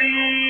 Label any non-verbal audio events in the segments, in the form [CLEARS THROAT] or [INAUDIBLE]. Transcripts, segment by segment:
وسهلا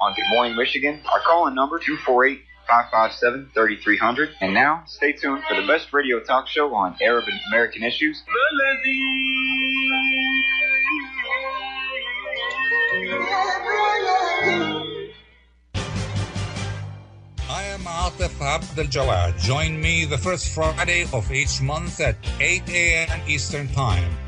on Good Morning, Michigan. Our call-in number 248 557 3300. And now, stay tuned for the best radio talk show on Arab and American issues. I am Atif Abdel Jawad. Join me the first Friday of each month at 8 a.m. Eastern Time.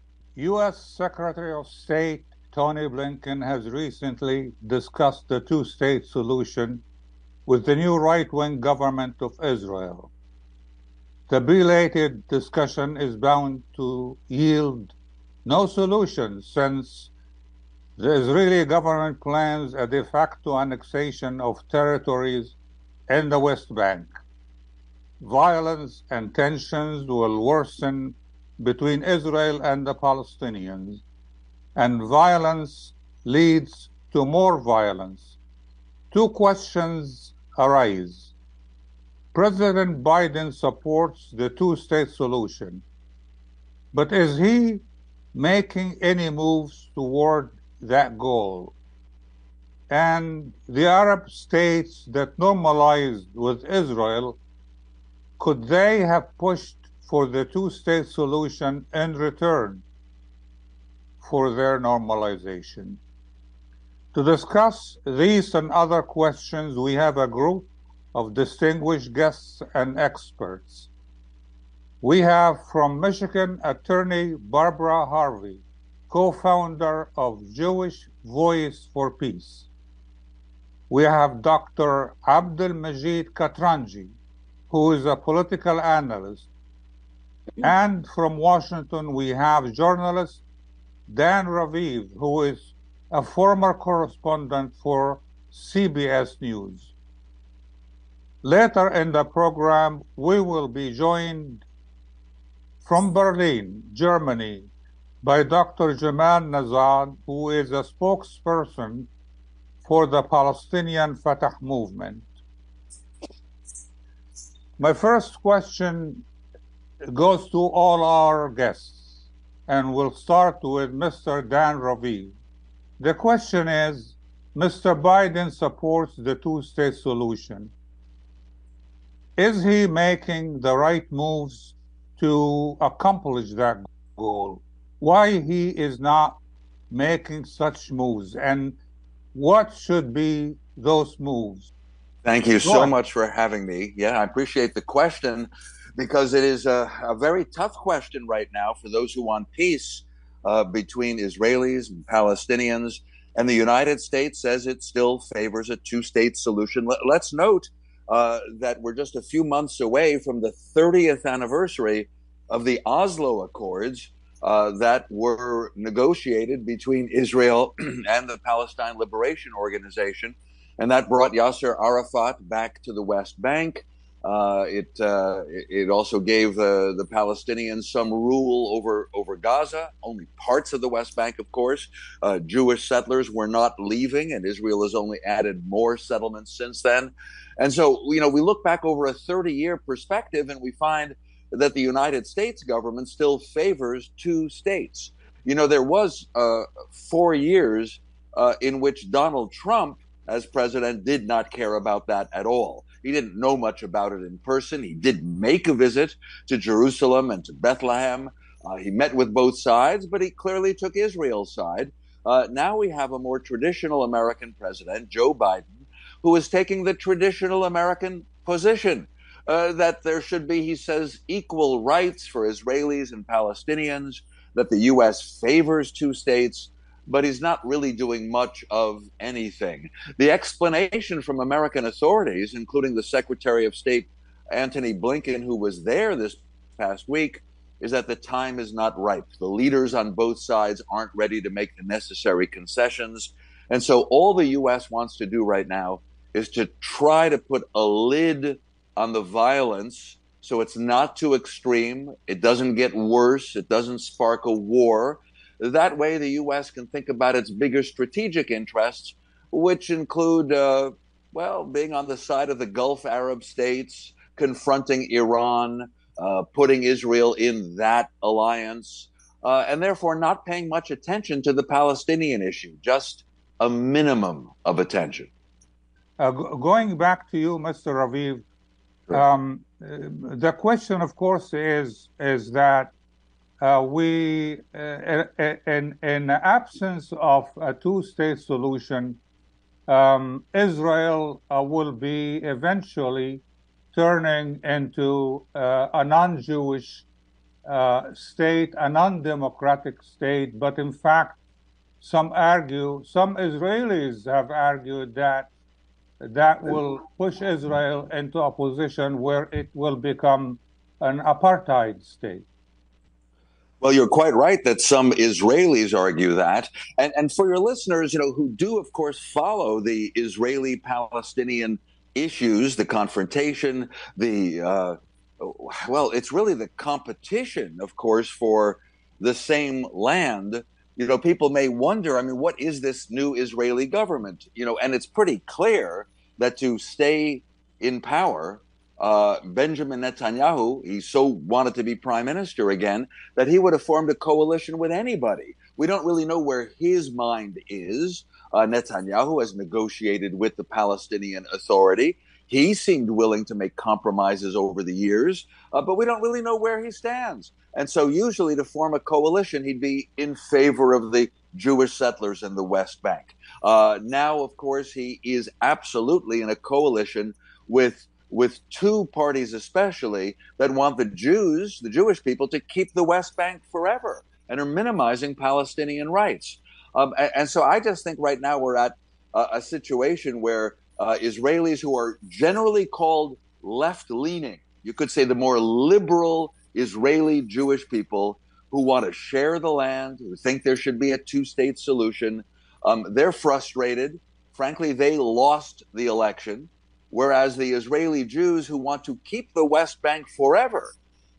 U.S. Secretary of State Tony Blinken has recently discussed the two state solution with the new right wing government of Israel. The belated discussion is bound to yield no solution since the Israeli government plans a de facto annexation of territories in the West Bank. Violence and tensions will worsen between Israel and the Palestinians, and violence leads to more violence. Two questions arise. President Biden supports the two state solution, but is he making any moves toward that goal? And the Arab states that normalized with Israel, could they have pushed for the two state solution in return for their normalization? To discuss these and other questions, we have a group of distinguished guests and experts. We have from Michigan attorney Barbara Harvey, co founder of Jewish Voice for Peace. We have Dr. Abdul Majid Katranji, who is a political analyst. Mm-hmm. And from Washington, we have journalist Dan Raviv, who is a former correspondent for CBS News. Later in the program, we will be joined from Berlin, Germany, by Dr. Jamal Nazal, who is a spokesperson for the Palestinian Fatah movement. My first question goes to all our guests, and we'll start with Mr. Dan Raviv. The question is Mr. Biden supports the two state solution. Is he making the right moves to accomplish that goal? Why he is not making such moves, and what should be those moves? Thank you so much for having me. Yeah, I appreciate the question because it is a, a very tough question right now for those who want peace uh, between Israelis and Palestinians. And the United States says it still favors a two state solution. Let, let's note uh, that we're just a few months away from the 30th anniversary of the Oslo Accords. Uh, that were negotiated between Israel [CLEARS THROAT] and the Palestine Liberation Organization and that brought Yasser Arafat back to the West Bank. Uh, it uh, it also gave uh, the Palestinians some rule over over Gaza, only parts of the West Bank, of course. Uh, Jewish settlers were not leaving, and Israel has only added more settlements since then. And so, you know, we look back over a 30 year perspective, and we find that the United States government still favors two states. You know, there was uh, four years uh, in which Donald Trump, as president, did not care about that at all. He didn't know much about it in person. He did make a visit to Jerusalem and to Bethlehem. Uh, he met with both sides, but he clearly took Israel's side. Uh, now we have a more traditional American president, Joe Biden, who is taking the traditional American position uh, that there should be, he says, equal rights for Israelis and Palestinians, that the U.S. favors two states, but he's not really doing much of anything. The explanation from American authorities, including the Secretary of State Antony Blinken, who was there this past week, is that the time is not ripe. The leaders on both sides aren't ready to make the necessary concessions. And so all the U.S. wants to do right now is to try to put a lid on the violence so it's not too extreme. It doesn't get worse. It doesn't spark a war. That way, the U.S. can think about its bigger strategic interests, which include, uh, well, being on the side of the Gulf Arab states, confronting Iran, uh, putting Israel in that alliance, uh, and therefore not paying much attention to the Palestinian issue, just a minimum of attention. Uh, going back to you, Mr. Raviv, um, the question, of course, is is that uh, we, uh, in in the absence of a two-state solution, um, Israel uh, will be eventually turning into uh, a non-Jewish uh, state, a non-democratic state. But in fact, some argue, some Israelis have argued that that will push Israel into a position where it will become an apartheid state. Well, you're quite right that some Israelis argue that. And, and for your listeners, you know, who do, of course, follow the Israeli Palestinian issues, the confrontation, the, uh, well, it's really the competition, of course, for the same land. You know, people may wonder, I mean, what is this new Israeli government? You know, and it's pretty clear that to stay in power, uh, Benjamin Netanyahu, he so wanted to be prime minister again that he would have formed a coalition with anybody. We don't really know where his mind is. Uh, Netanyahu has negotiated with the Palestinian Authority. He seemed willing to make compromises over the years, uh, but we don't really know where he stands. And so, usually, to form a coalition, he'd be in favor of the Jewish settlers in the West Bank. Uh, now, of course, he is absolutely in a coalition with with two parties, especially that want the Jews, the Jewish people, to keep the West Bank forever and are minimizing Palestinian rights. Um, and, and, so, I just think right now we're at a, a situation where uh, Israelis who are generally called left leaning, you could say the more liberal Israeli Jewish people who want to share the land, who think there should be a two state solution. Um, they're frustrated. Frankly, they lost the election, whereas the Israeli Jews who want to keep the West Bank forever,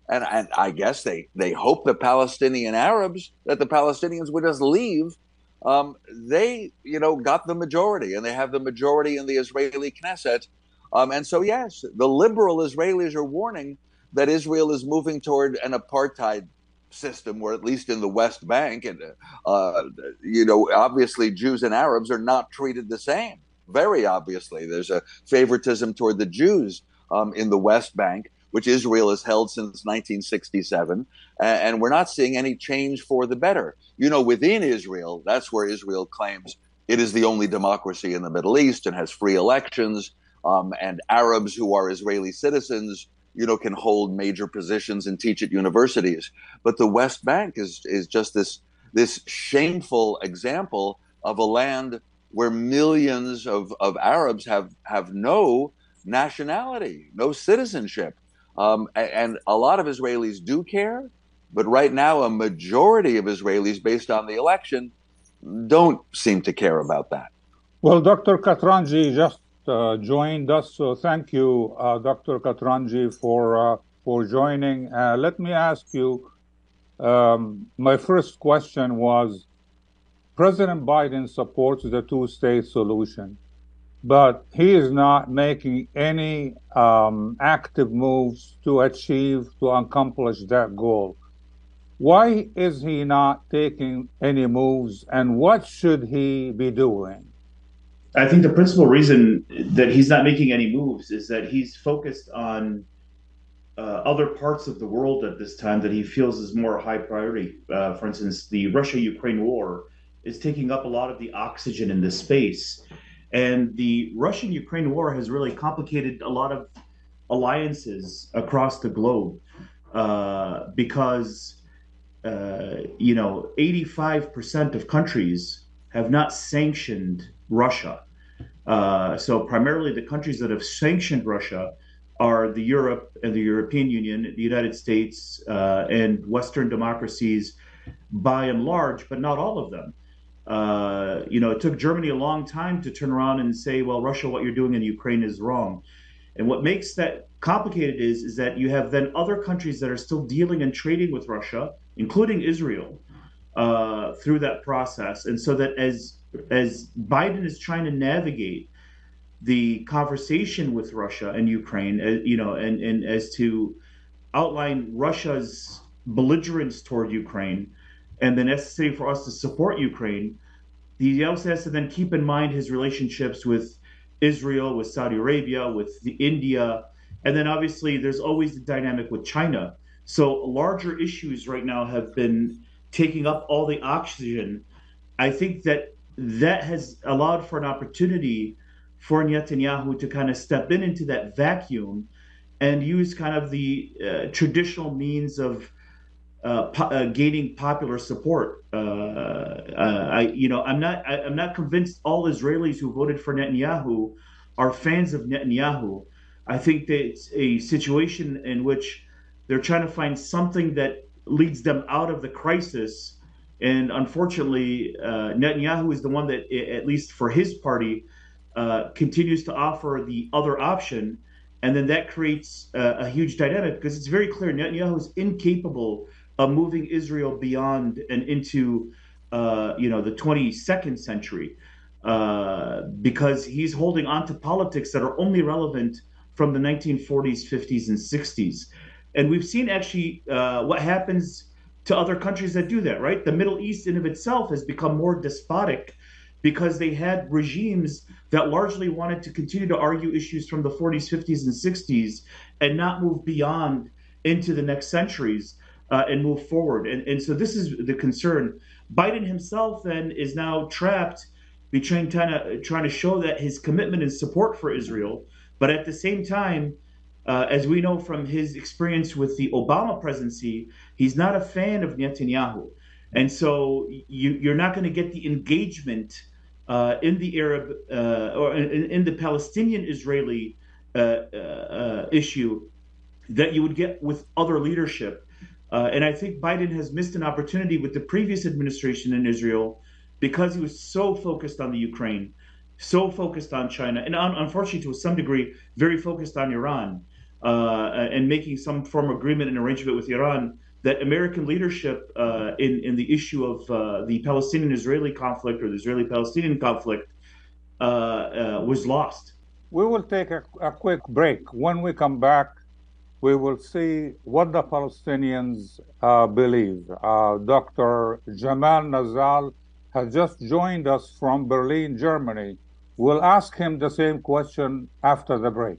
and, and I guess they, they hope the Palestinian Arabs, that the Palestinians would just leave, um, they, you know, got the majority, and they have the majority in the Israeli Knesset. Um, and so, yes, the liberal Israelis are warning that Israel is moving toward an apartheid system, or at least in the West Bank, and uh, you know, obviously Jews and Arabs are not treated the same. Very obviously, there's a favoritism toward the Jews um, in the West Bank, which Israel has held since 1967, and we're not seeing any change for the better. You know, within Israel, that's where Israel claims it is the only democracy in the Middle East and has free elections. Um, and Arabs who are Israeli citizens you know, can hold major positions and teach at universities. But the West Bank is is just this this shameful example of a land where millions of, of Arabs have have no nationality, no citizenship. Um, and a lot of Israelis do care, but right now a majority of Israelis, based on the election, don't seem to care about that. Well, Dr. Katranji, just uh, joined us. So thank you, uh, Dr. Katranji, for uh, for joining. Uh, let me ask you. Um, my first question was: President Biden supports the two-state solution, but he is not making any um, active moves to achieve to accomplish that goal. Why is he not taking any moves and what should he be doing? I think the principal reason that he's not making any moves is that he's focused on uh, other parts of the world at this time that he feels is more high priority. Uh, for instance, the Russia Ukraine war is taking up a lot of the oxygen in this space. And the Russian Ukraine war has really complicated a lot of alliances across the globe uh, because, uh, you know, 85% of countries have not sanctioned Russia. Uh, so, primarily, the countries that have sanctioned Russia are the Europe and the European Union, the United States, uh, and Western democracies by and large, but not all of them. Uh, you know, it took Germany a long time to turn around and say, well, Russia, what you're doing in Ukraine is wrong. And what makes that complicated is, is that you have then other countries that are still dealing and trading with Russia, including Israel, uh, through that process. And so that as as Biden is trying to navigate the conversation with Russia and Ukraine, uh, you know, and, and as to outline Russia's belligerence toward Ukraine and the necessity for us to support Ukraine, he also has to then keep in mind his relationships with Israel, with Saudi Arabia, with the India, and then obviously there's always the dynamic with China. So larger issues right now have been taking up all the oxygen. I think that that has allowed for an opportunity for Netanyahu to kind of step in into that vacuum and use kind of the uh, traditional means of uh, po- uh, gaining popular support. Uh, uh, I, you know, I'm not, I, am not convinced all Israelis who voted for Netanyahu are fans of Netanyahu. I think that it's a situation in which they're trying to find something that leads them out of the crisis. And unfortunately, uh, Netanyahu is the one that, at least for his party, continues to offer the other option. And then that creates a huge dynamic because it's very clear Netanyahu is incapable moving Israel beyond and into uh, you know the 22nd century uh, because he's holding on to politics that are only relevant from the 1940s, 50s, and 60s. And we've seen actually uh, what happens to other countries that do that, right? The Middle East in of itself has become more despotic because they had regimes that largely wanted to continue to argue issues from the 40s, 50s, and 60s and not move beyond into the next centuries uh, and move forward. And, and so this is the concern. Biden himself then is now trapped between trying to, trying to show that his commitment and support for Israel, but at the same time, uh, as we know from his experience with the Obama presidency, he's not a fan of Netanyahu. And so you, are not going to get the engagement uh, in the Arab uh, or in, in, the Palestinian Israeli uh, uh, issue that you would get with other leadership. Uh, and I think Biden has missed an opportunity with the previous administration in Israel because he was so focused on the Ukraine, so focused on China, and un- unfortunately, to some degree, very focused on Iran uh, and making some form of agreement and arrangement with Iran. That American leadership uh, in in the issue of uh, the Palestinian-Israeli conflict or the Israeli-Palestinian conflict uh, uh, was lost. We will take a, a quick break. When we come back, we will see what the Palestinians uh, believe. Uh, Dr. Jamal Nazal has just joined us from Berlin, Germany. We'll ask him the same question after the break.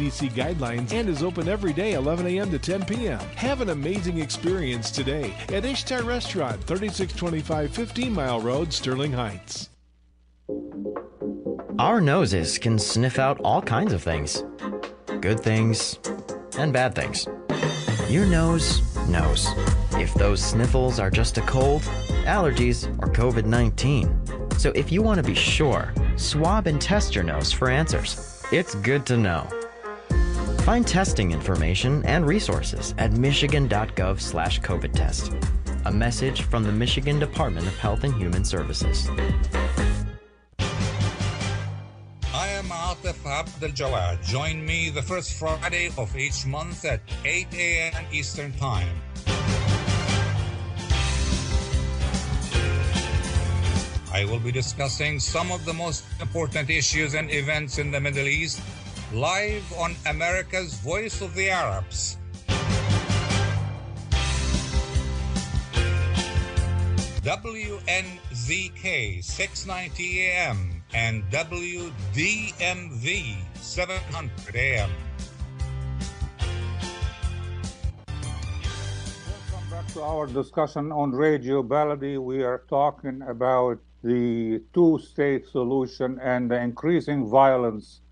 CDC guidelines and is open every day 11 a.m. to 10 p.m. Have an amazing experience today at Ishtar Restaurant, 3625 15 Mile Road, Sterling Heights. Our noses can sniff out all kinds of things good things and bad things. Your nose knows if those sniffles are just a cold, allergies, or COVID 19. So if you want to be sure, swab and test your nose for answers. It's good to know. Find testing information and resources at michigan.gov slash COVID test. A message from the Michigan Department of Health and Human Services. I am Atif Abdel Jawad. Join me the first Friday of each month at 8 a.m. Eastern Time. I will be discussing some of the most important issues and events in the Middle East live on America's Voice of the Arabs. WNZK 690 AM and WDMV 700 AM. Welcome back to our discussion on Radio Baladi. We are talking about the two state solution and the increasing violence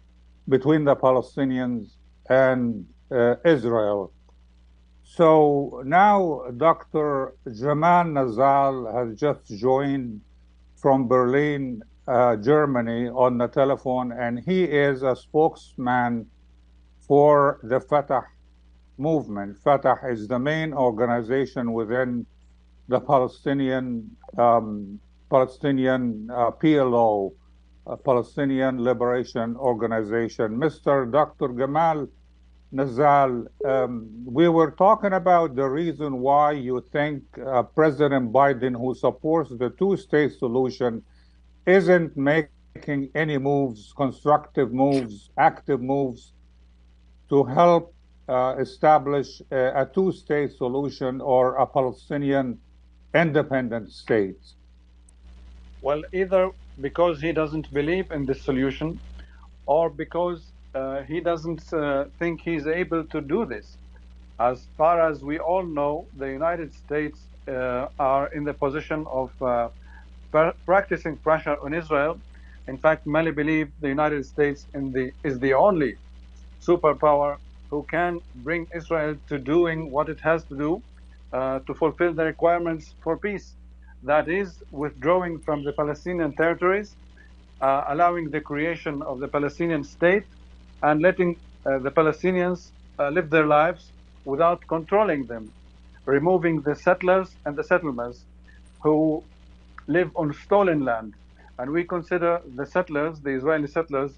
between the Palestinians and uh, Israel. So now Dr. Jamal Nazal has just joined from Berlin, uh, Germany on the telephone, and he is a spokesman for the Fatah movement. Fatah is the main organization within the Palestinian um, Palestinian uh, PLO, Palestinian Liberation Organization. Mr. Dr. Gamal Nazal, um, we were talking about the reason why you think uh, President Biden, who supports the two-state solution, isn't making any moves, constructive moves, active moves to help uh, establish a, a two-state solution or a Palestinian independent state. Well, either because he doesn't believe in this solution or because uh, he doesn't uh, think he's able to do this. As far as we all know, the United States uh, are in the position of uh, practicing pressure on Israel. In fact, many believe the United States the, is the only superpower who can bring Israel to doing what it has to do uh, to fulfill the requirements for peace that is withdrawing from the Palestinian territories, uh, allowing the creation of the Palestinian state, and letting uh, the Palestinians uh, live their lives without controlling them, removing the settlers and the settlements who live on stolen land. And we consider the settlers, the Israeli settlers,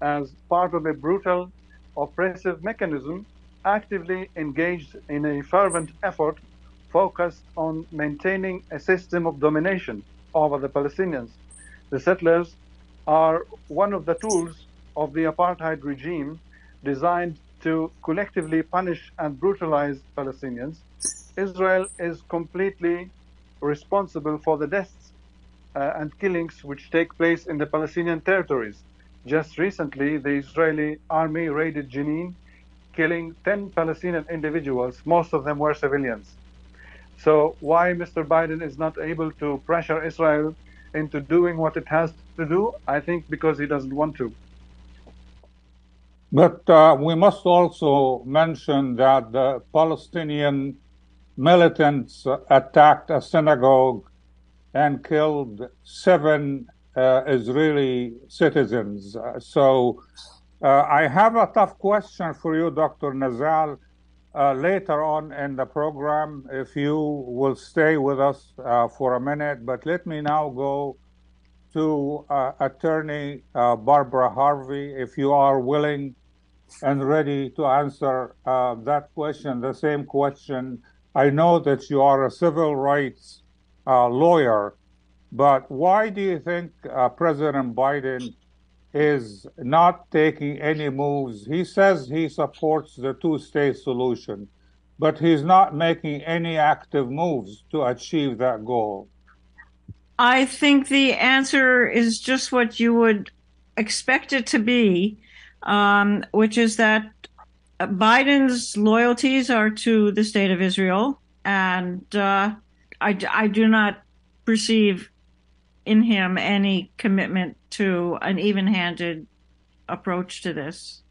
as part of a brutal, oppressive mechanism actively engaged in a fervent effort focused on maintaining a system of domination over the Palestinians. The settlers are one of the tools of the apartheid regime designed to collectively punish and brutalize Palestinians. Israel is completely responsible for the deaths uh, and killings which take place in the Palestinian territories. Just recently, the Israeli army raided Jenin, killing 10 Palestinian individuals. Most of them were civilians. So why Mr. Biden is not able to pressure Israel into doing what it has to do? I think because he doesn't want to. But uh, we must also mention that the Palestinian militants attacked a synagogue and killed seven uh, Israeli citizens. Uh, so I have a tough question for you, Dr. Nazal uh, later on in the program if you will stay with us uh, for a minute. But let me now go to uh, attorney uh, Barbara Harvey, if you are willing and ready to answer uh, that question, the same question. I know that you are a civil rights uh, lawyer, but why do you think President Biden is not taking any moves? He says he supports the two state solution, but he's not making any active moves to achieve that goal. I think the answer is just what you would expect it to be, um, which is that Biden's loyalties are to the state of Israel, and uh, I, I do not perceive in him any commitment to an even handed approach to this.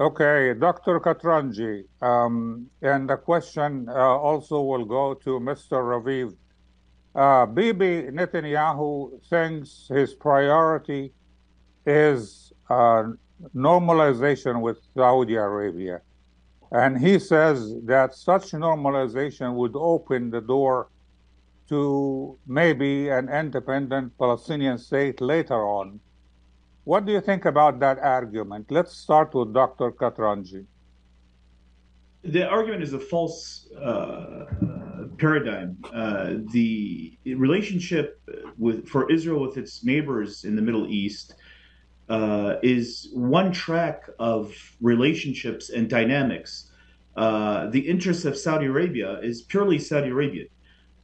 Okay, Dr. Katranji, um, and the question uh, also will go to Mr. Raviv. Uh, Bibi Netanyahu thinks his priority is uh, normalization with Saudi Arabia. And he says that such normalization would open the door to maybe an independent Palestinian state later on. What do you think about that argument? Let's start with Dr. Katranji. The argument is a false uh, paradigm. Uh, the relationship with for Israel with its neighbors in the Middle East uh, is one track of relationships and dynamics. Uh, the interest of Saudi Arabia is purely Saudi Arabian.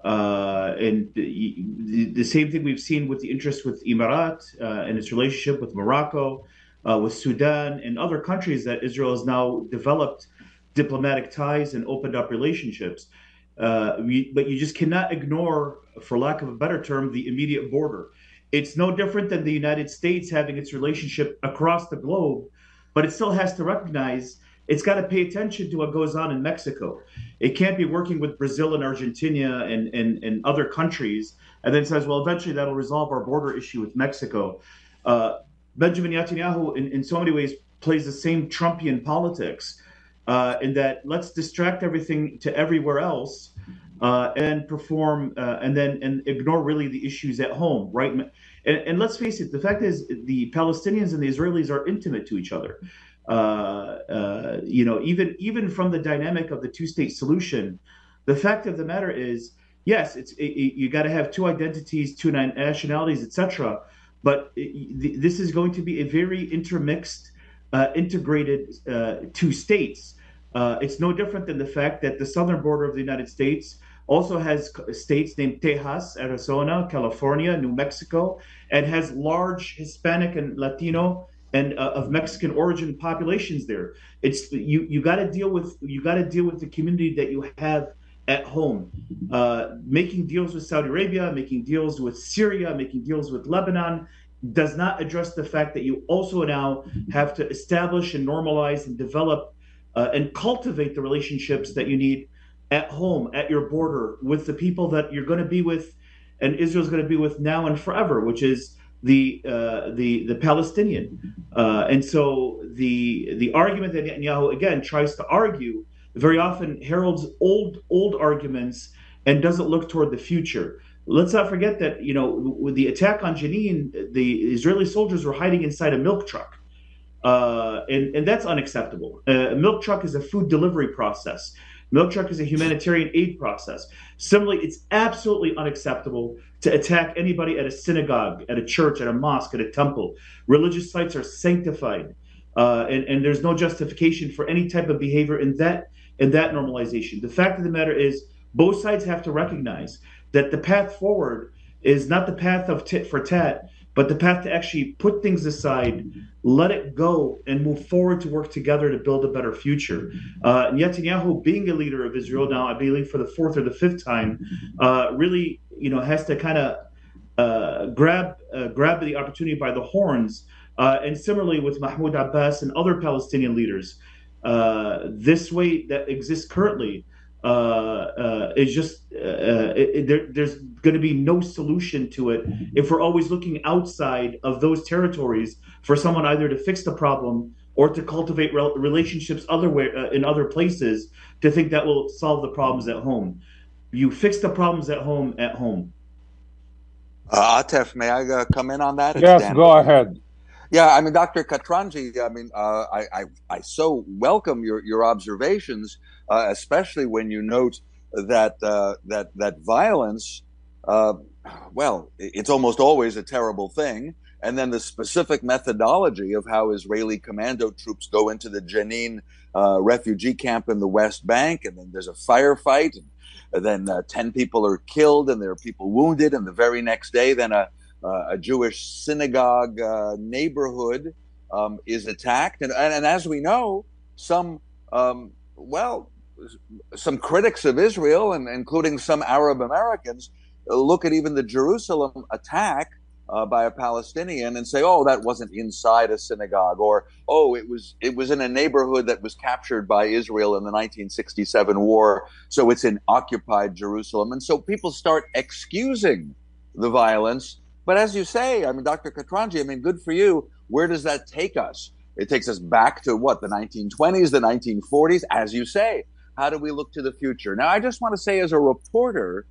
Uh, and the, the, same thing we've seen with the interest with Emirat uh, and its relationship with Morocco, uh, with Sudan, and other countries that Israel has now developed diplomatic ties and opened up relationships. Uh, we, but you just cannot ignore, for lack of a better term, the immediate border. It's no different than the United States having its relationship across the globe, but it still has to recognize it's got to pay attention to what goes on in Mexico. It can't be working with Brazil and Argentina and, and, and other countries and then says, well, eventually that'll resolve our border issue with Mexico. Uh, Benjamin Netanyahu, in, in so many ways, plays the same Trumpian politics uh, in that let's distract everything to everywhere else uh, and perform uh, and then and ignore really the issues at home, right? And, and, let's face it, the fact is the Palestinians and the Israelis are intimate to each other. Uh, uh, you know, even even from the dynamic of the two-state solution, the fact of the matter is, yes, it's it, it, you got to have two identities, two nationalities, etc. But it, this is going to be a very intermixed, uh, integrated uh, two states. It's no different than the fact that the southern border of the United States also has states named Texas, Arizona, California, New Mexico, and has large Hispanic and Latino and uh, of Mexican origin populations there. It's you you got to deal with you got to deal with the community that you have at home. Uh, making deals with Saudi Arabia, making deals with Syria, making deals with Lebanon does not address the fact that you also now have to establish and normalize and develop uh, and cultivate the relationships that you need at home, at your border, with the people that you're going to be with, and Israel's going to be with now and forever, which is the uh, the the Palestinian, uh, and so the the argument that Netanyahu again tries to argue very often heralds old old arguments and doesn't look toward the future. Let's not forget that you know with the attack on Jenin, the Israeli soldiers were hiding inside a milk truck, uh, and and that's unacceptable. A milk truck is a food delivery process. Milk truck is a humanitarian aid process. Similarly, it's absolutely unacceptable to attack anybody at a synagogue, at a church, at a mosque, at a temple. Religious sites are sanctified, uh, and, and there's no justification for any type of behavior in that in that normalization. The fact of the matter is, both sides have to recognize that the path forward is not the path of tit for tat, but the path to actually put things aside, let it go, and move forward to work together to build a better future. Uh, Netanyahu, being a leader of Israel now, I believe for the fourth or the fifth time, uh, really, you know, has to kind of uh, grab uh, grab the opportunity by the horns. Uh, and similarly with Mahmoud Abbas and other Palestinian leaders, uh, this way that exists currently uh, uh, is just uh, it, it, there, there's going to be no solution to it if we're always looking outside of those territories for someone either to fix the problem or to cultivate re- relationships other way, uh, in other places to think that will solve the problems at home. You fix the problems at home at home. Uh, Atef, may I uh, come in on that? It's yes, Dan. go ahead. Yeah, I mean, Dr. Katranji, I mean, uh, I, I, I, so welcome your, your observations, uh, especially when you note that, uh, that, that violence, uh, well, it's almost always a terrible thing. And then the specific methodology of how Israeli commando troops go into the Jenin uh, refugee camp in the West Bank, and then there's a firefight, and then uh, 10 people are killed, and there are people wounded, and the very next day, then a a Jewish synagogue uh, neighborhood um, is attacked. And, and, and, as we know, some, um, well, some critics of Israel, and including some Arab Americans, look at even the Jerusalem attack uh, by a Palestinian and say, "Oh, that wasn't inside a synagogue," or "Oh, it was it was in a neighborhood that was captured by Israel in the 1967 war, so it's in occupied Jerusalem." And so people start excusing the violence but as you say, I mean, Dr. Katranji, I mean, good for you. Where does that take us? It takes us back to what, the 1920s, the 1940s, as you say. How do we look to the future? Now, I just want to say as a reporter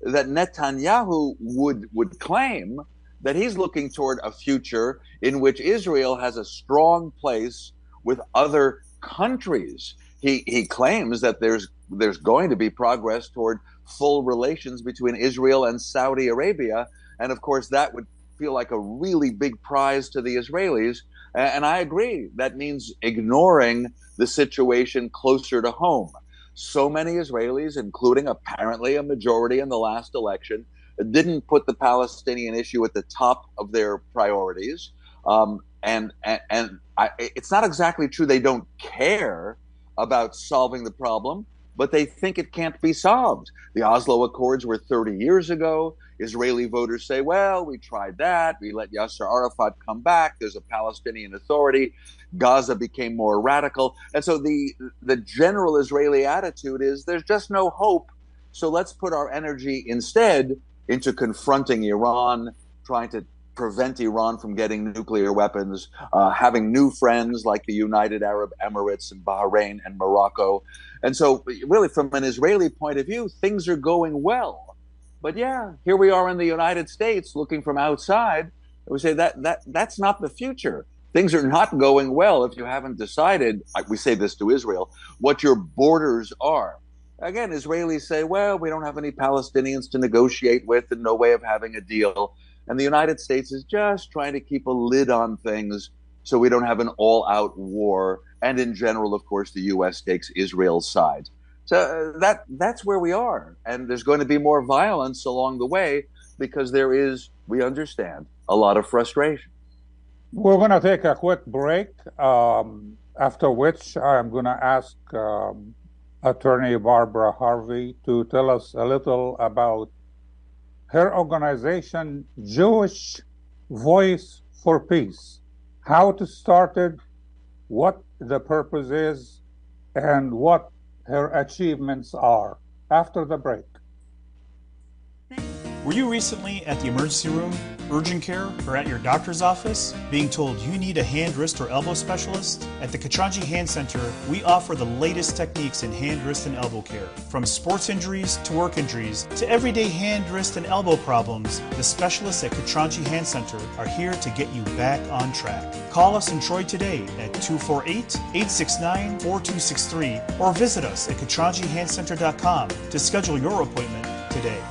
that Netanyahu would, would claim that he's looking toward a future in which Israel has a strong place with other countries. He, he claims that there's, there's going to be progress toward full relations between Israel and Saudi Arabia and of course, that would feel like a really big prize to the Israelis. And I agree. That means ignoring the situation closer to home. So many Israelis, including apparently a majority in the last election, didn't put the Palestinian issue at the top of their priorities. Um, and and, and I, it's not exactly true they don't care about solving the problem, but they think it can't be solved. The Oslo Accords were 30 years ago. Israeli voters say, well, we tried that. We let Yasser Arafat come back. There's a Palestinian Authority. Gaza became more radical. And so the, the general Israeli attitude is there's just no hope. So let's put our energy instead into confronting Iran, trying to prevent Iran from getting nuclear weapons, uh, having new friends like the United Arab Emirates and Bahrain and Morocco. And so, really, from an Israeli point of view, things are going well. But yeah, here we are in the United States looking from outside. We say that that that's not the future. Things are not going well if you haven't decided. We say this to Israel, what your borders are. Again, Israelis say, well, we don't have any Palestinians to negotiate with and no way of having a deal. And the United States is just trying to keep a lid on things so we don't have an all out war. And in general, of course, the U.S. takes Israel's side. So uh, that that's where we are, and there's going to be more violence along the way because there is, we understand, a lot of frustration. We're going to take a quick break, um, after which I'm going to ask um, Attorney Barbara Harvey to tell us a little about her organization, Jewish Voice for Peace, how it started, what the purpose is, and what her achievements are after the break. Were you recently at the emergency room, urgent care, or at your doctor's office being told you need a hand, wrist, or elbow specialist? At the Katranji Hand Center, we offer the latest techniques in hand, wrist, and elbow care. From sports injuries to work injuries to everyday hand, wrist, and elbow problems, the specialists at Katranji Hand Center are here to get you back on track. Call us in Troy today at 248 869 4263 or visit us at katranjihandcenter.com to schedule your appointment today.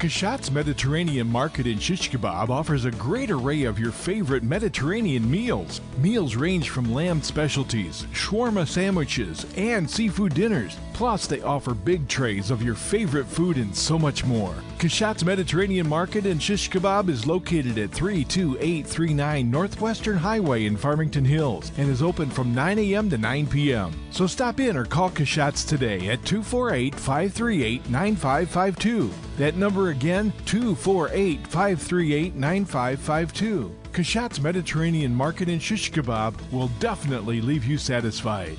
Kashat's Mediterranean Market in Shish Kebab offers a great array of your favorite Mediterranean meals. Meals range from lamb specialties, shawarma sandwiches, and seafood dinners. Plus, they offer big trays of your favorite food and so much more. Kashat's Mediterranean Market and Shish Kebab is located at 32839 Northwestern Highway in Farmington Hills and is open from 9 a.m. to 9 p.m. So stop in or call Kashat's today at 248 538 9552. That number again, 248 538 9552. Kashat's Mediterranean Market and Shish Kebab will definitely leave you satisfied.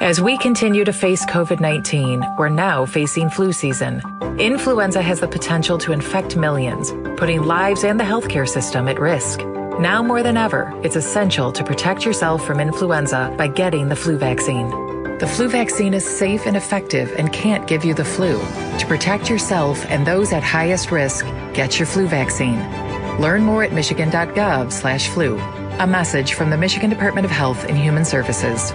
As we continue to face COVID 19, we're now facing flu season. Influenza has the potential to infect millions, putting lives and the healthcare system at risk. Now more than ever, it's essential to protect yourself from influenza by getting the flu vaccine. The flu vaccine is safe and effective and can't give you the flu. To protect yourself and those at highest risk, get your flu vaccine. Learn more at michigan.gov/flu. A message from the Michigan Department of Health and Human Services.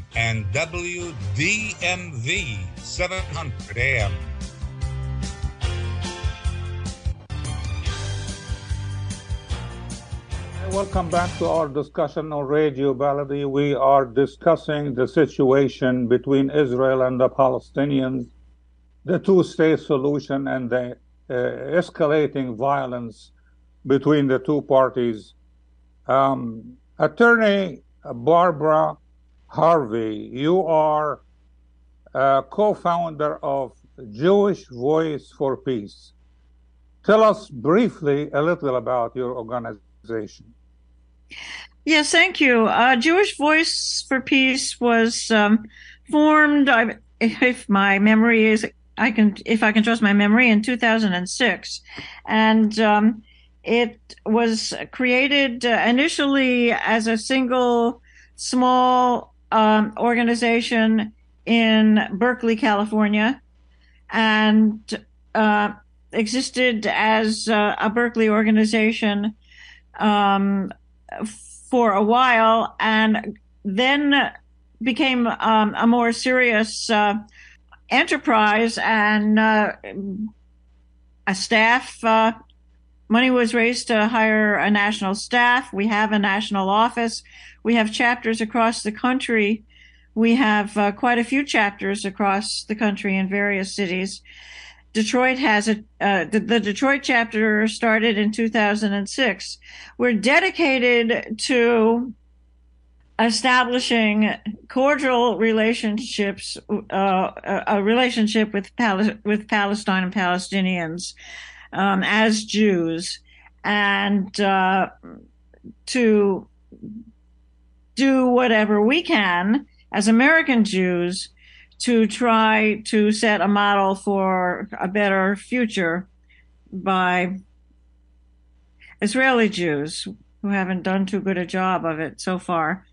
and WDMV 700 AM. Welcome back to our discussion on Radio Baladi. We are discussing the situation between Israel and the Palestinians, the two state solution, and the uh, escalating violence between the two parties. Um, Attorney Barbara Harvey, you are a co founder of Jewish Voice for Peace. Tell us briefly a little about your organization. Yes, thank you. Uh, Jewish Voice for Peace was um, formed, if my memory is, I can, if I can trust my memory, in 2006, and um, it was created uh, initially as a single small um, organization in Berkeley, California, and uh, existed as uh, a Berkeley organization um, for a while, and then became um, a more serious uh, enterprise and uh, a staff. Money was raised to hire a national staff. We have a national office. We have chapters across the country. We have uh, quite a few chapters across the country in various cities. Detroit has a uh, the, the, Detroit chapter started in 2006. We're dedicated to establishing cordial relationships, uh, a, a, relationship with Pal- with Palestine and Palestinians um, as Jews, and uh, to do whatever we can as American Jews to try to set a model for a better future by Israeli Jews who haven't done too good a job of it so far.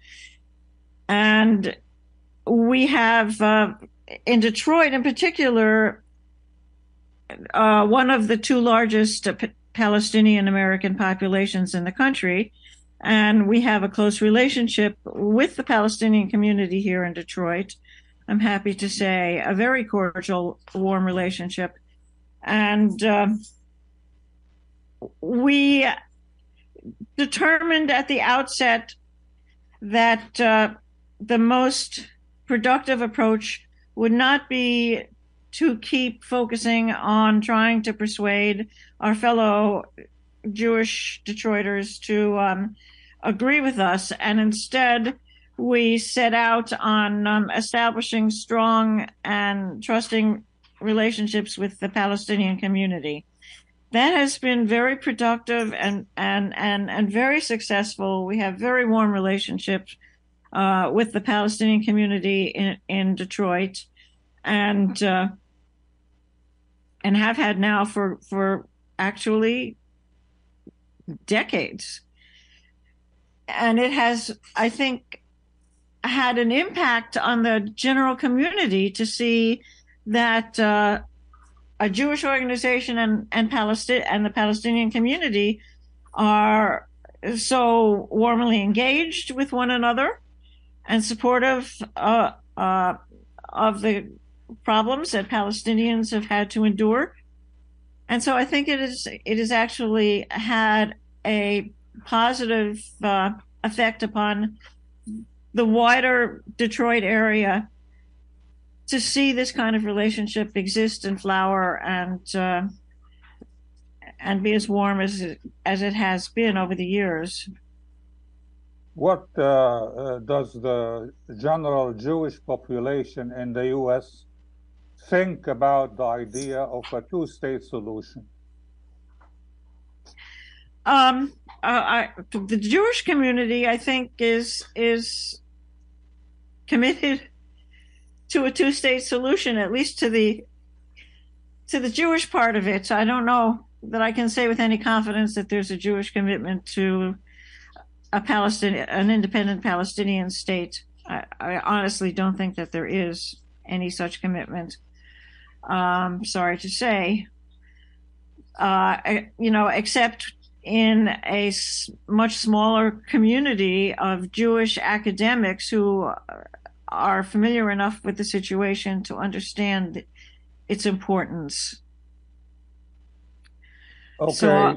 And we have uh, in Detroit, in particular, uh, one of the two largest uh, P- Palestinian American populations in the country. And we have a close relationship with the Palestinian community here in Detroit. I'm happy to say, a very cordial, warm relationship. And uh, we determined at the outset that uh, the most productive approach would not be to keep focusing on trying to persuade our fellow Jewish Detroiters to um, agree with us and instead we set out on um, establishing strong and trusting relationships with the Palestinian community. That has been very productive and and and and very successful. We have very warm relationships uh, with the Palestinian community in in Detroit, and uh, and have had now for for actually decades. And it has, I think, had an impact on the general community to see that uh, a Jewish organization and and Palestine and the Palestinian community are so warmly engaged with one another and supportive uh, uh, of the problems that Palestinians have had to endure. And so I think it is it has actually had a positive uh, effect upon the wider Detroit area to see this kind of relationship exist and flower and uh, and be as warm as it, as it has been over the years. What uh, uh, does the general Jewish population in the U.S. think about the idea of a two-state solution? Um, uh, I, the Jewish community, I think, is is committed to a two-state solution, at least to the to the Jewish part of it. I don't know that I can say with any confidence that there's a Jewish commitment to a Palestinian, an independent Palestinian state. I, I honestly don't think that there is any such commitment. Um, sorry to say, uh, you know, except in a much smaller community of Jewish academics who are familiar enough with the situation to understand its importance. Okay. So, uh,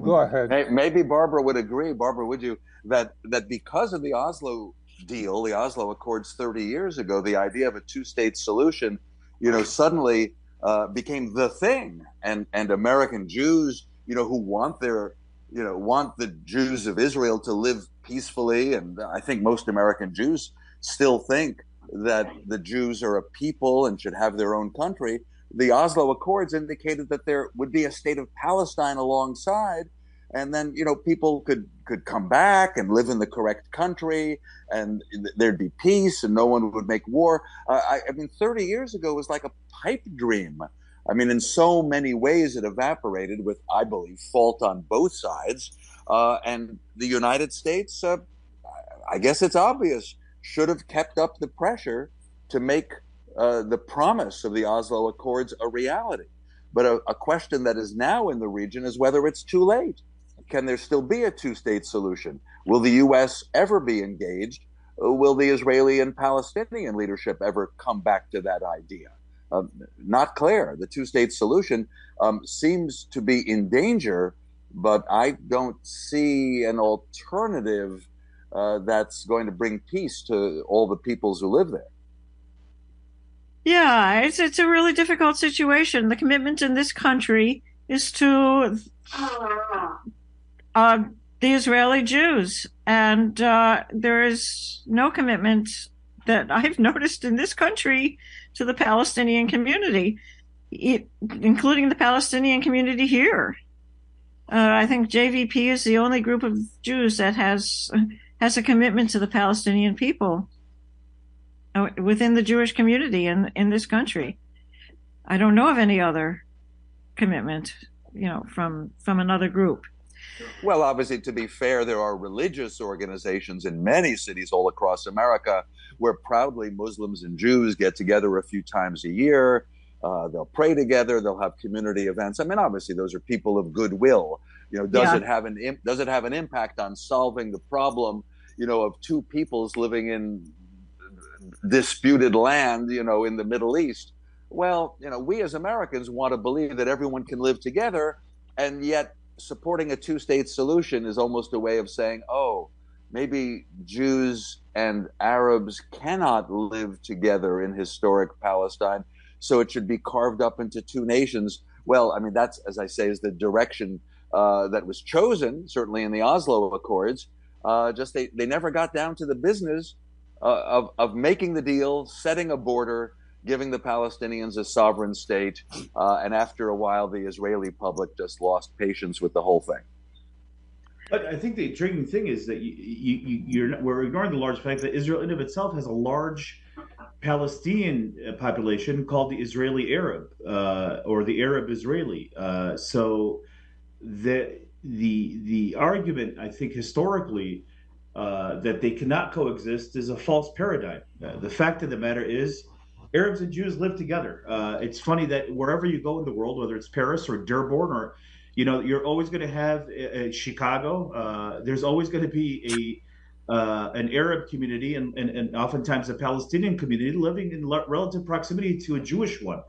Go ahead. Maybe Barbara would agree. Barbara, would you that that because of the Oslo deal, the Oslo Accords 30 years ago, the idea of a two-state solution, you know, suddenly uh, became the thing, and and American Jews you know, who want their, you know, want the Jews of Israel to live peacefully. And I think most American Jews still think that the Jews are a people and should have their own country. The Oslo Accords indicated that there would be a state of Palestine alongside, and then you know people could could come back and live in the correct country, and there'd be peace, and no one would make war. Uh, I, I mean, 30 years ago was like a pipe dream I mean, in so many ways, it evaporated with, I believe, fault on both sides. Uh, and the United States, uh, I guess it's obvious, should have kept up the pressure to make uh, the promise of the Oslo Accords a reality. But a, a question that is now in the region is whether it's too late. Can there still be a two state solution? Will the U.S. ever be engaged? Will the Israeli and Palestinian leadership ever come back to that idea? uh, not clear. The two state solution um, seems to be in danger, but I don't see an alternative uh, that's going to bring peace to all the peoples who live there. Yeah, it's it's a really difficult situation. The commitment in this country is to uh, the Israeli Jews, and uh, there is no commitment that [LAUGHS] I've noticed in this country to the Palestinian community, it, including the Palestinian community here. Uh, I think JVP is the only group of Jews that has has a commitment to the Palestinian people uh, within the Jewish community in in this country. I don't know of any other commitment, you know, from from another group. Well, obviously, to be fair, there are religious organizations in many cities all across America where proudly Muslims and Jews get together a few times a year. Uh, they'll pray together. They'll have community events. I mean, obviously, those are people of goodwill. You know, does yeah. it have an does it have an impact on solving the problem? You know, of two peoples living in disputed land. You know, in the Middle East. Well, you know, we as Americans want to believe that everyone can live together, and yet supporting a two-state solution is almost a way of saying, oh, maybe Jews and Arabs cannot live together in historic Palestine, so it should be carved up into two nations. Well, I mean, that's, as I say, is the direction uh, that was chosen, certainly in the Oslo Accords. Uh, just they, they never got down to the business uh, of, of making the deal, setting a border, giving the Palestinians a sovereign state. Uh, and after a while, the Israeli public just lost patience with the whole thing. But I think the intriguing thing is that you, you, you're we're ignoring the large fact that Israel in of itself has a large Palestinian uh, population called the Israeli Arab uh, or the Arab Israeli. Uh, so the the the argument I think historically uh, that they cannot coexist is a false paradigm. Uh, the fact of the matter is. Arabs and Jews live together. Uh, it's funny that wherever you go in the world, whether it's Paris or Dearborn or you know, you're always going to have uh, Chicago. Uh, there's always going to be a uh, an Arab community and, and, and, oftentimes a Palestinian community living in relative proximity to a Jewish one.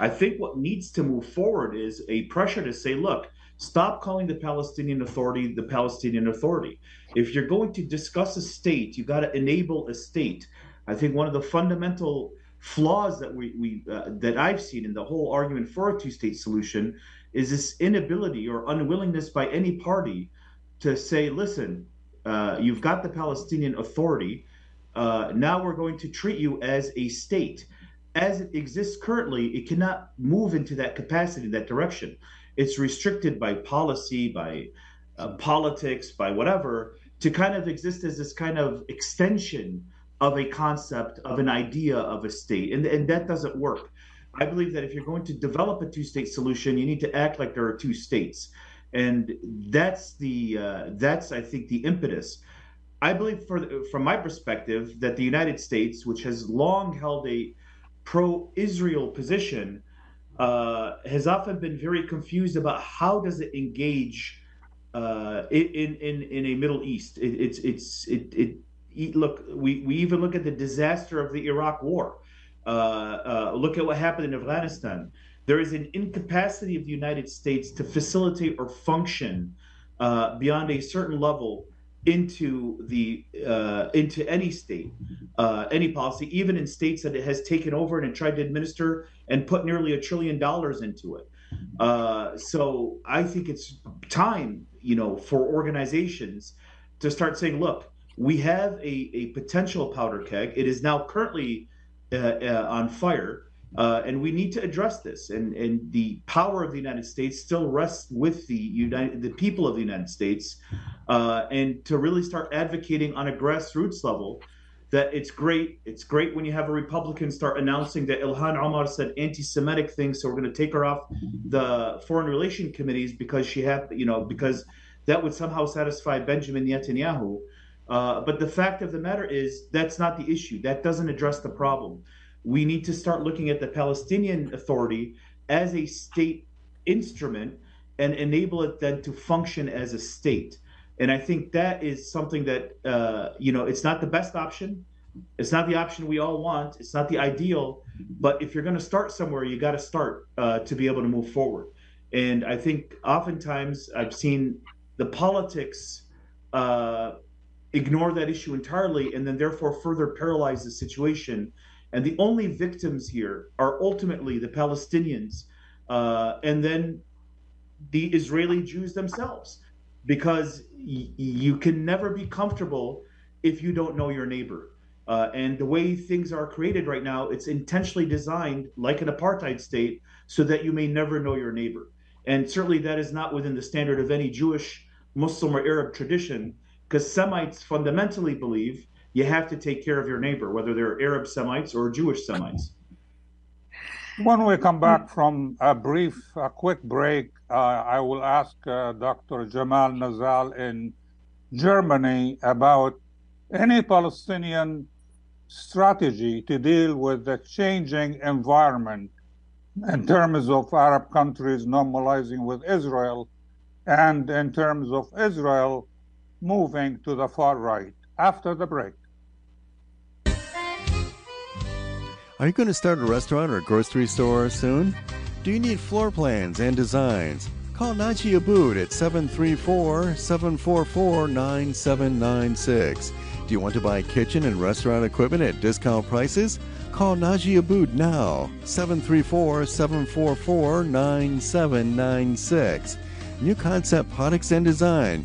I think what needs to move forward is a pressure to say, look, stop calling the Palestinian Authority the Palestinian Authority. If you're going to discuss a state, you got to enable a state. I think one of the fundamental flaws that we, we uh, that I've seen in the whole argument for a two-state solution is this inability or unwillingness by any party to say, listen, uh, you've got the Palestinian Authority. Uh, now we're going to treat you as a state. As it exists currently, it cannot move into that capacity, that direction. It's restricted by policy, by uh, politics, by whatever, to kind of exist as this kind of extension of a concept, of an idea of a state. And, and that doesn't work. I believe that if you're going to develop a two-state solution, you need to act like there are two states, and that's the uh, that's I think the impetus. I believe, for, from my perspective, that the United States, which has long held a pro-Israel position, uh, has often been very confused about how does it engage uh, in, in in a Middle East. It, it's it's it, it look we, we even look at the disaster of the Iraq War. Uh, uh, look at what happened in Afghanistan. There is an incapacity of the United States to facilitate or function uh, beyond a certain level into the uh, into any state, uh, any policy, even in states that it has taken over and tried to administer and put nearly a trillion dollars into it. Uh, so I think it's time, you know, for organizations to start saying, look, we have a, a potential powder keg. It is now currently uh, uh, on fire. Uh, and we need to address this. And, and the power of the United States still rests with the United, the people of the United States, and to really start advocating on a grassroots level that it's great. It's great when you have a Republican start announcing that Ilhan Omar said anti-Semitic things, so we're going to take her off the foreign relation committees because she had, you know, because that would somehow satisfy Benjamin Netanyahu. Uh, but the fact of the matter is, that's not the issue. That doesn't address the problem. We need to start looking at the Palestinian Authority as a state instrument and enable it then to function as a state. And I think that is something that, uh, you know, it's not the best option. It's not the option we all want. It's not the ideal. But if you're going to start somewhere, you got to start uh, to be able to move forward. And I think oftentimes I've seen the politics uh, ignore that issue entirely and then therefore further paralyze the situation. And the only victims here are ultimately the Palestinians uh, and then the Israeli Jews themselves, because y- you can never be comfortable if you don't know your neighbor. Uh, and the way things are created right now, it's intentionally designed like an apartheid state so that you may never know your neighbor. And certainly that is not within the standard of any Jewish, Muslim, or Arab tradition because Semites fundamentally believe you have to take care of your neighbor, whether they're Arab Semites or Jewish Semites. When we come back from a brief, a quick break, uh, I will ask uh, Dr. Jamal Nazal in Germany about any Palestinian strategy to deal with the changing environment in terms of Arab countries normalizing with Israel and in terms of Israel moving to the far right after the break. Are you going to start a restaurant or a grocery store soon? Do you need floor plans and designs? Call Naji Abood at 734 744 9796. Do you want to buy kitchen and restaurant equipment at discount prices? Call Naji Abood now, 734 744 9796. New Concept Products and Design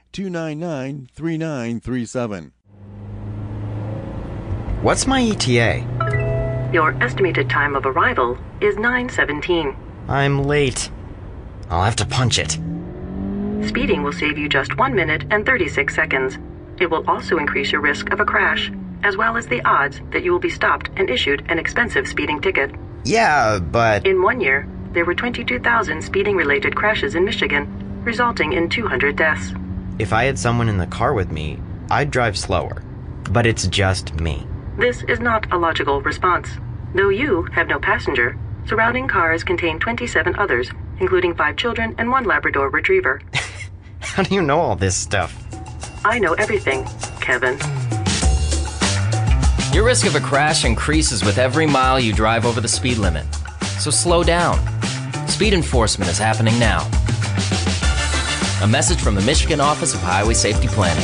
299 3937. What's my ETA? Your estimated time of arrival is 9:17. I'm late. I'll have to punch it. Speeding will save you just 1 minute and 36 seconds. It will also increase your risk of a crash, as well as the odds that you will be stopped and issued an expensive speeding ticket. Yeah, but. In one year, there were 22,000 speeding related crashes in Michigan, resulting in 200 deaths. If I had someone in the car with me, I'd drive slower. But it's just me. This is not a logical response. Though you have no passenger, surrounding cars contain 27 others, including five children and one Labrador retriever. [LAUGHS] How do you know all this stuff? I know everything, Kevin. Your risk of a crash increases with every mile you drive over the speed limit. So slow down. Speed enforcement is happening now. A message from the Michigan Office of Highway Safety Planning.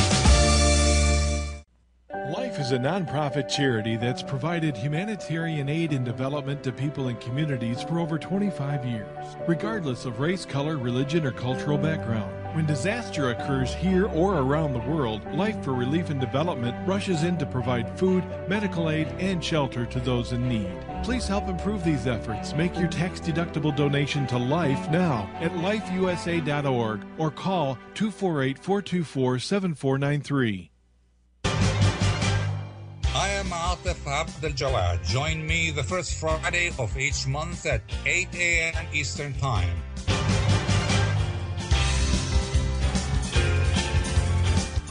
Life is a nonprofit charity that's provided humanitarian aid and development to people and communities for over 25 years, regardless of race, color, religion, or cultural background. When disaster occurs here or around the world, Life for Relief and Development rushes in to provide food, medical aid, and shelter to those in need. Please help improve these efforts. Make your tax deductible donation to Life now at lifeusa.org or call 248 424 7493. I am Atif Abdel Jawad. Join me the first Friday of each month at 8 a.m. Eastern Time.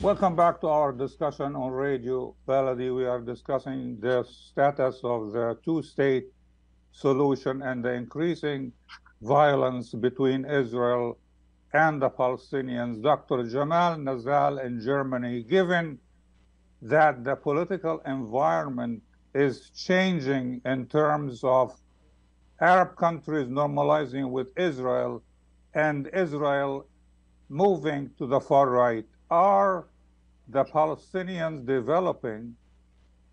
Welcome back to our discussion on Radio Baladi. We are discussing the status of the two state solution and the increasing violence between Israel and the Palestinians. Dr. Jamal Nazal in Germany, given that the political environment is changing in terms of Arab countries normalizing with Israel and Israel moving to the far right, are the Palestinians developing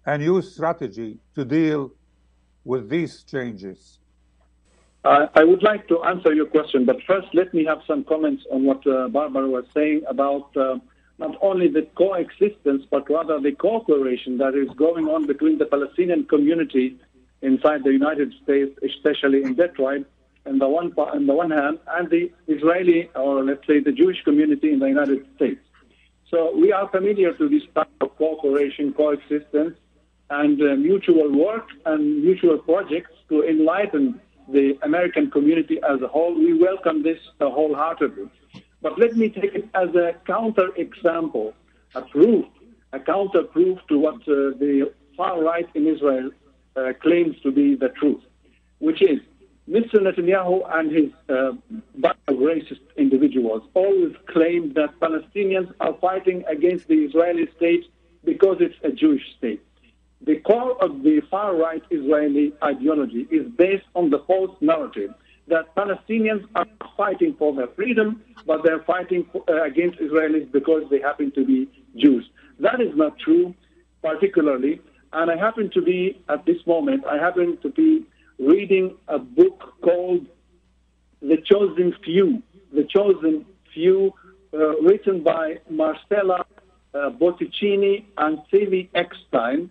a new strategy to deal with these changes? Uh, I would like to answer your question, but first let me have some comments on what uh, Barbara was saying about uh, not only the coexistence, but rather the cooperation that is going on between the Palestinian community inside the United States, especially in Detroit, on the one on the one hand, and the Israeli or let's say the Jewish community in the United States. So we are familiar to this type of cooperation, coexistence, and uh, mutual work and mutual projects to enlighten the American community as a whole. We welcome this wholeheartedly. But let me take it as a counter example, a proof, a counter proof to what uh, the far right in Israel uh, claims to be the truth, which is Mr. Netanyahu and his uh, bunch of racist individuals always claim that Palestinians are fighting against the Israeli state because it's a Jewish state. The core of the far right Israeli ideology is based on the false narrative that Palestinians are fighting for their freedom, but they're fighting for, uh, against Israelis because they happen to be Jews. That is not true, particularly. And I happen to be, at this moment, I happen to be reading a book called The Chosen Few. The Chosen Few, uh, written by Marcella uh, Botticini and Sylvie Eckstein.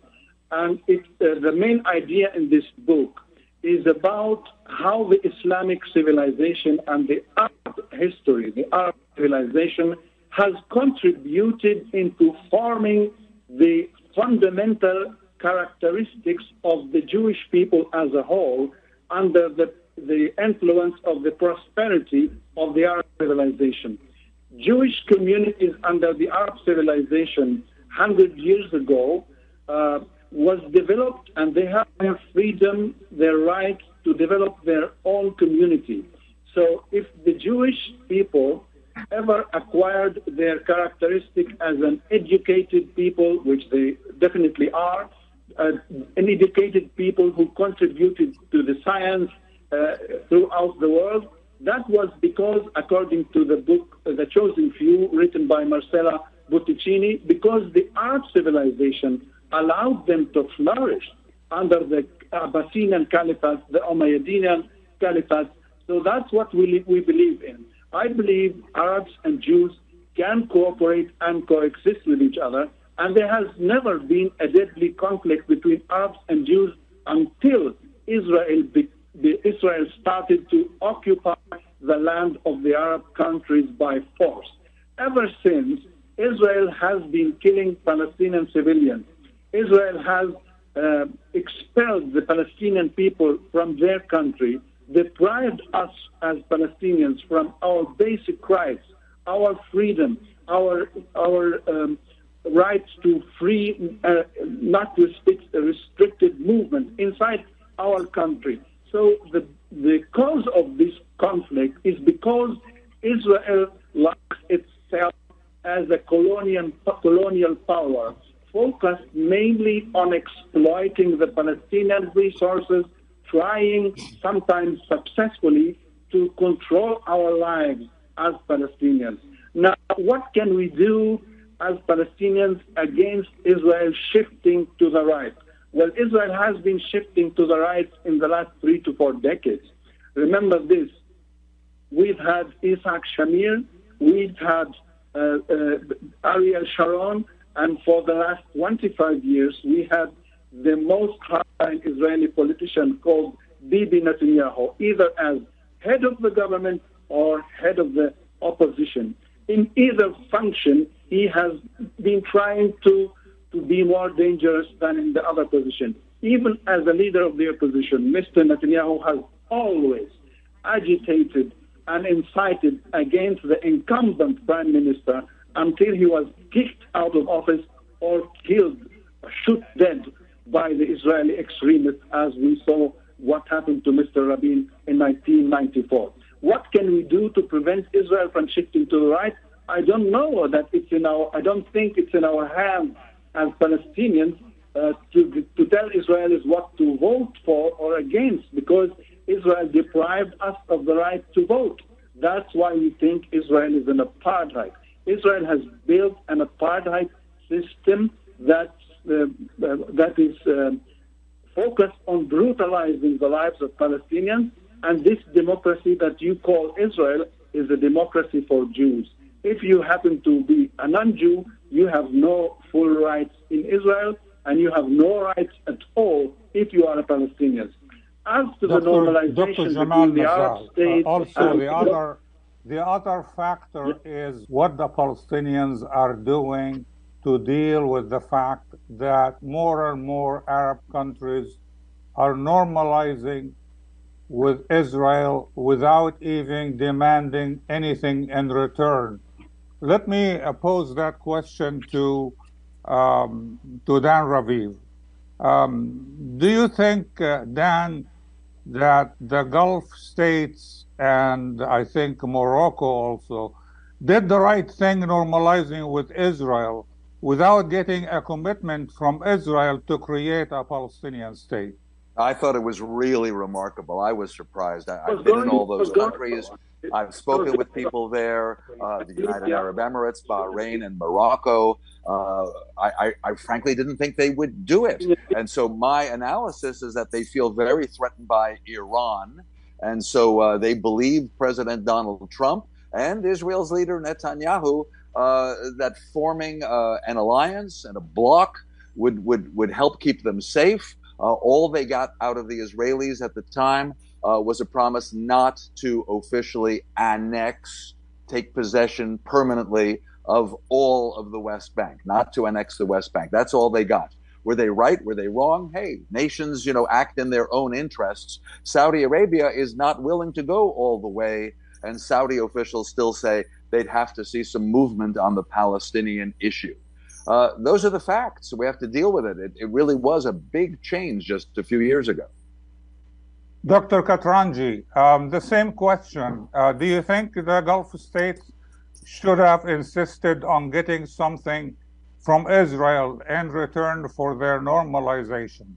And it, uh, the main idea in this book is about how the Islamic civilization and the Arab history, the Arab civilization, has contributed into forming the fundamental characteristics of the Jewish people as a whole under the, the influence of the prosperity of the Arab civilization. Jewish communities under the Arab civilization 100 years ago uh, was developed and they have their freedom, their right to develop their own community. So if the Jewish people ever acquired their characteristic as an educated people, which they definitely are, uh, an educated people who contributed to the science uh, throughout the world, that was because, according to the book uh, The Chosen Few, written by Marcella Botticini, because the Arab civilization allowed them to flourish under the Abyssinian Caliphate, the Umayyadian Caliphate. So that's what we, we believe in. I believe Arabs and Jews can cooperate and coexist with each other, and there has never been a deadly conflict between Arabs and Jews until Israel, be, the, Israel started to occupy the land of the Arab countries by force. Ever since, Israel has been killing Palestinian civilians. Israel has uh, expelled the Palestinian people from their country, deprived us as Palestinians from our basic rights, our freedom, our our um, rights to free, uh, not restrict, restricted movement inside our country. So the the cause of this conflict is because Israel likes itself as a colonial colonial power focused mainly on exploiting the Palestinian resources, trying sometimes successfully to control our lives as Palestinians. Now, what can we do as Palestinians against Israel shifting to the right? Well, Israel has been shifting to the right in the last three to four decades. Remember this. We've had Isaac Shamir, we've had uh, uh, Ariel Sharon, and for the last 25 years, we had the most high Israeli politician called Bibi Netanyahu, either as head of the government or head of the opposition. In either function, he has been trying to, to be more dangerous than in the other position. Even as a leader of the opposition, Mr. Netanyahu has always agitated and incited against the incumbent prime minister until he was kicked out of office or killed, shot dead by the Israeli extremists, as we saw what happened to Mr. Rabin in 1994. What can we do to prevent Israel from shifting to the right? I don't know that it's in our. I don't think it's in our hands as Palestinians uh, to to tell Israelis what to vote for or against, because Israel deprived us of the right to vote. That's why we think Israel is an apartheid. Israel has built an apartheid system that uh, uh, that is uh, focused on brutalizing the lives of Palestinians, and this democracy that you call Israel is a democracy for Jews. If you happen to be a non-Jew, you have no full rights in Israel, and you have no rights at all if you are a Palestinian. As to Dr. the normalization. Between the Arab Nazal, states uh, also the other the other factor is what the Palestinians are doing to deal with the fact that more and more Arab countries are normalizing with Israel without even demanding anything in return. Let me uh, pose that question to um, to Dan Raviv. Um, do you think, uh, Dan, that the Gulf states and I think Morocco also did the right thing normalizing with Israel without getting a commitment from Israel to create a Palestinian state? I thought it was really remarkable. I was surprised. I, I've been in all those countries. I've spoken with people there, uh, the United Arab Emirates, Bahrain, and Morocco. Uh, I, I, I, frankly didn't think they would do it. And so my analysis is that they feel very threatened by Iran. And so uh, they believe President Donald Trump and Israel's leader Netanyahu uh, that forming uh, an alliance and a bloc would, would, would help keep them safe. Uh, all they got out of the Israelis at the time uh, was a promise not to officially annex, take possession permanently of all of the West Bank, not to annex the West Bank. That's all they got. Were they right? Were they wrong? Hey, nations, you know, act in their own interests. Saudi Arabia is not willing to go all the way, and Saudi officials still say they'd have to see some movement on the Palestinian issue. Uh, those are the facts. We have to deal with it. it. It really was a big change just a few years ago. Dr. Katranji, um, the same question. Uh, do you think the Gulf states should have insisted on getting something from Israel in return for their normalization?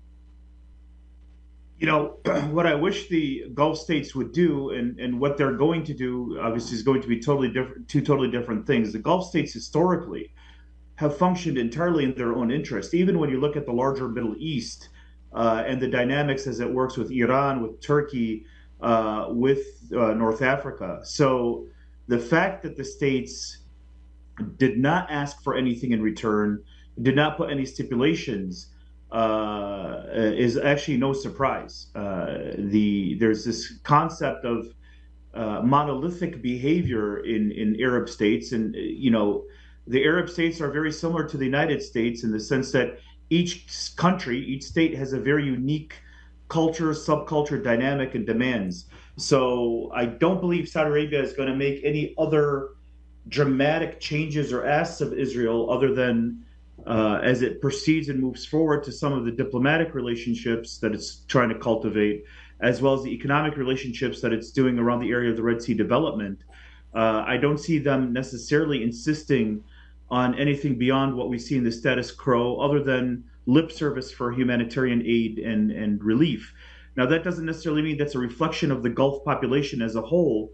You know, [CLEARS THROAT] what I wish the Gulf states would do, and, and what they're going to do, obviously, is going to be totally different, two totally different things. The Gulf states historically have functioned entirely in their own interest. Even when you look at the larger Middle East, uh, and the dynamics as it works with Iran, with Turkey, uh, with uh, North Africa. So the fact that the states did not ask for anything in return, did not put any stipulations, uh, is actually no surprise. Uh, the there's this concept of uh, monolithic behavior in in Arab states, and you know the Arab states are very similar to the United States in the sense that each country, each state has a very unique culture, subculture, dynamic, and demands. So I don't believe Saudi Arabia is going to make any other dramatic changes or asks of Israel other than uh, as it proceeds and moves forward to some of the diplomatic relationships that it's trying to cultivate, as well as the economic relationships that it's doing around the area of the Red Sea development. Uh, I don't see them necessarily insisting on anything beyond what we see in the status quo, other than lip service for humanitarian aid and, and relief. Now, that doesn't necessarily mean that's a reflection of the Gulf population as a whole,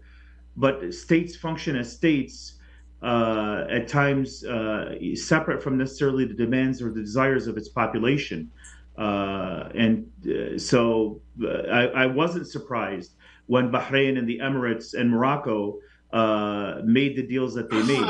but states function as states uh, at times uh, separate from necessarily the demands or the desires of its population. Uh, and uh, so uh, I, I, wasn't surprised when Bahrain and the Emirates and Morocco uh, made the deals that they made.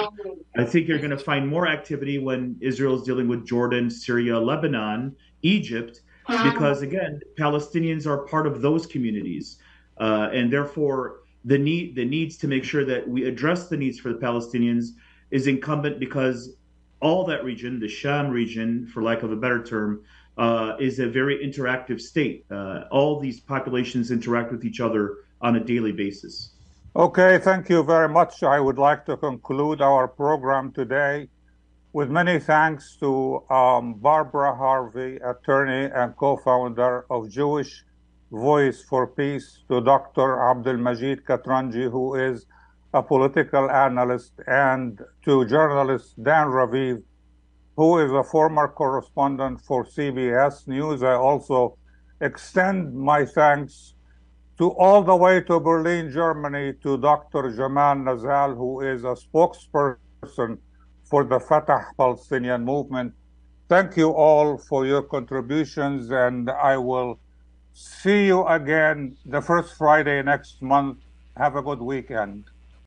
I think you're going to find more activity when Israel is dealing with Jordan, Syria, Lebanon, Egypt, because again, Palestinians are part of those communities, uh, and therefore the need the needs to make sure that we address the needs for the Palestinians is incumbent because all that region, the Sham region, for lack of a better term, uh, is a very interactive state. Uh, all these populations interact with each other on a daily basis. Okay, thank you very much. I would like to conclude our program today with many thanks to um, Barbara Harvey, attorney and co founder of Jewish Voice for Peace, to Dr. Abdul Majid Katranji, who is a political analyst, and to journalist Dan Raviv, who is a former correspondent for CBS News. I also extend my thanks to all the way to Berlin, Germany, to Dr. Jamal Nazal, who is a spokesperson for the Fatah Palestinian movement. Thank you all for your contributions, and I will see you again the first Friday next month. Have a good weekend.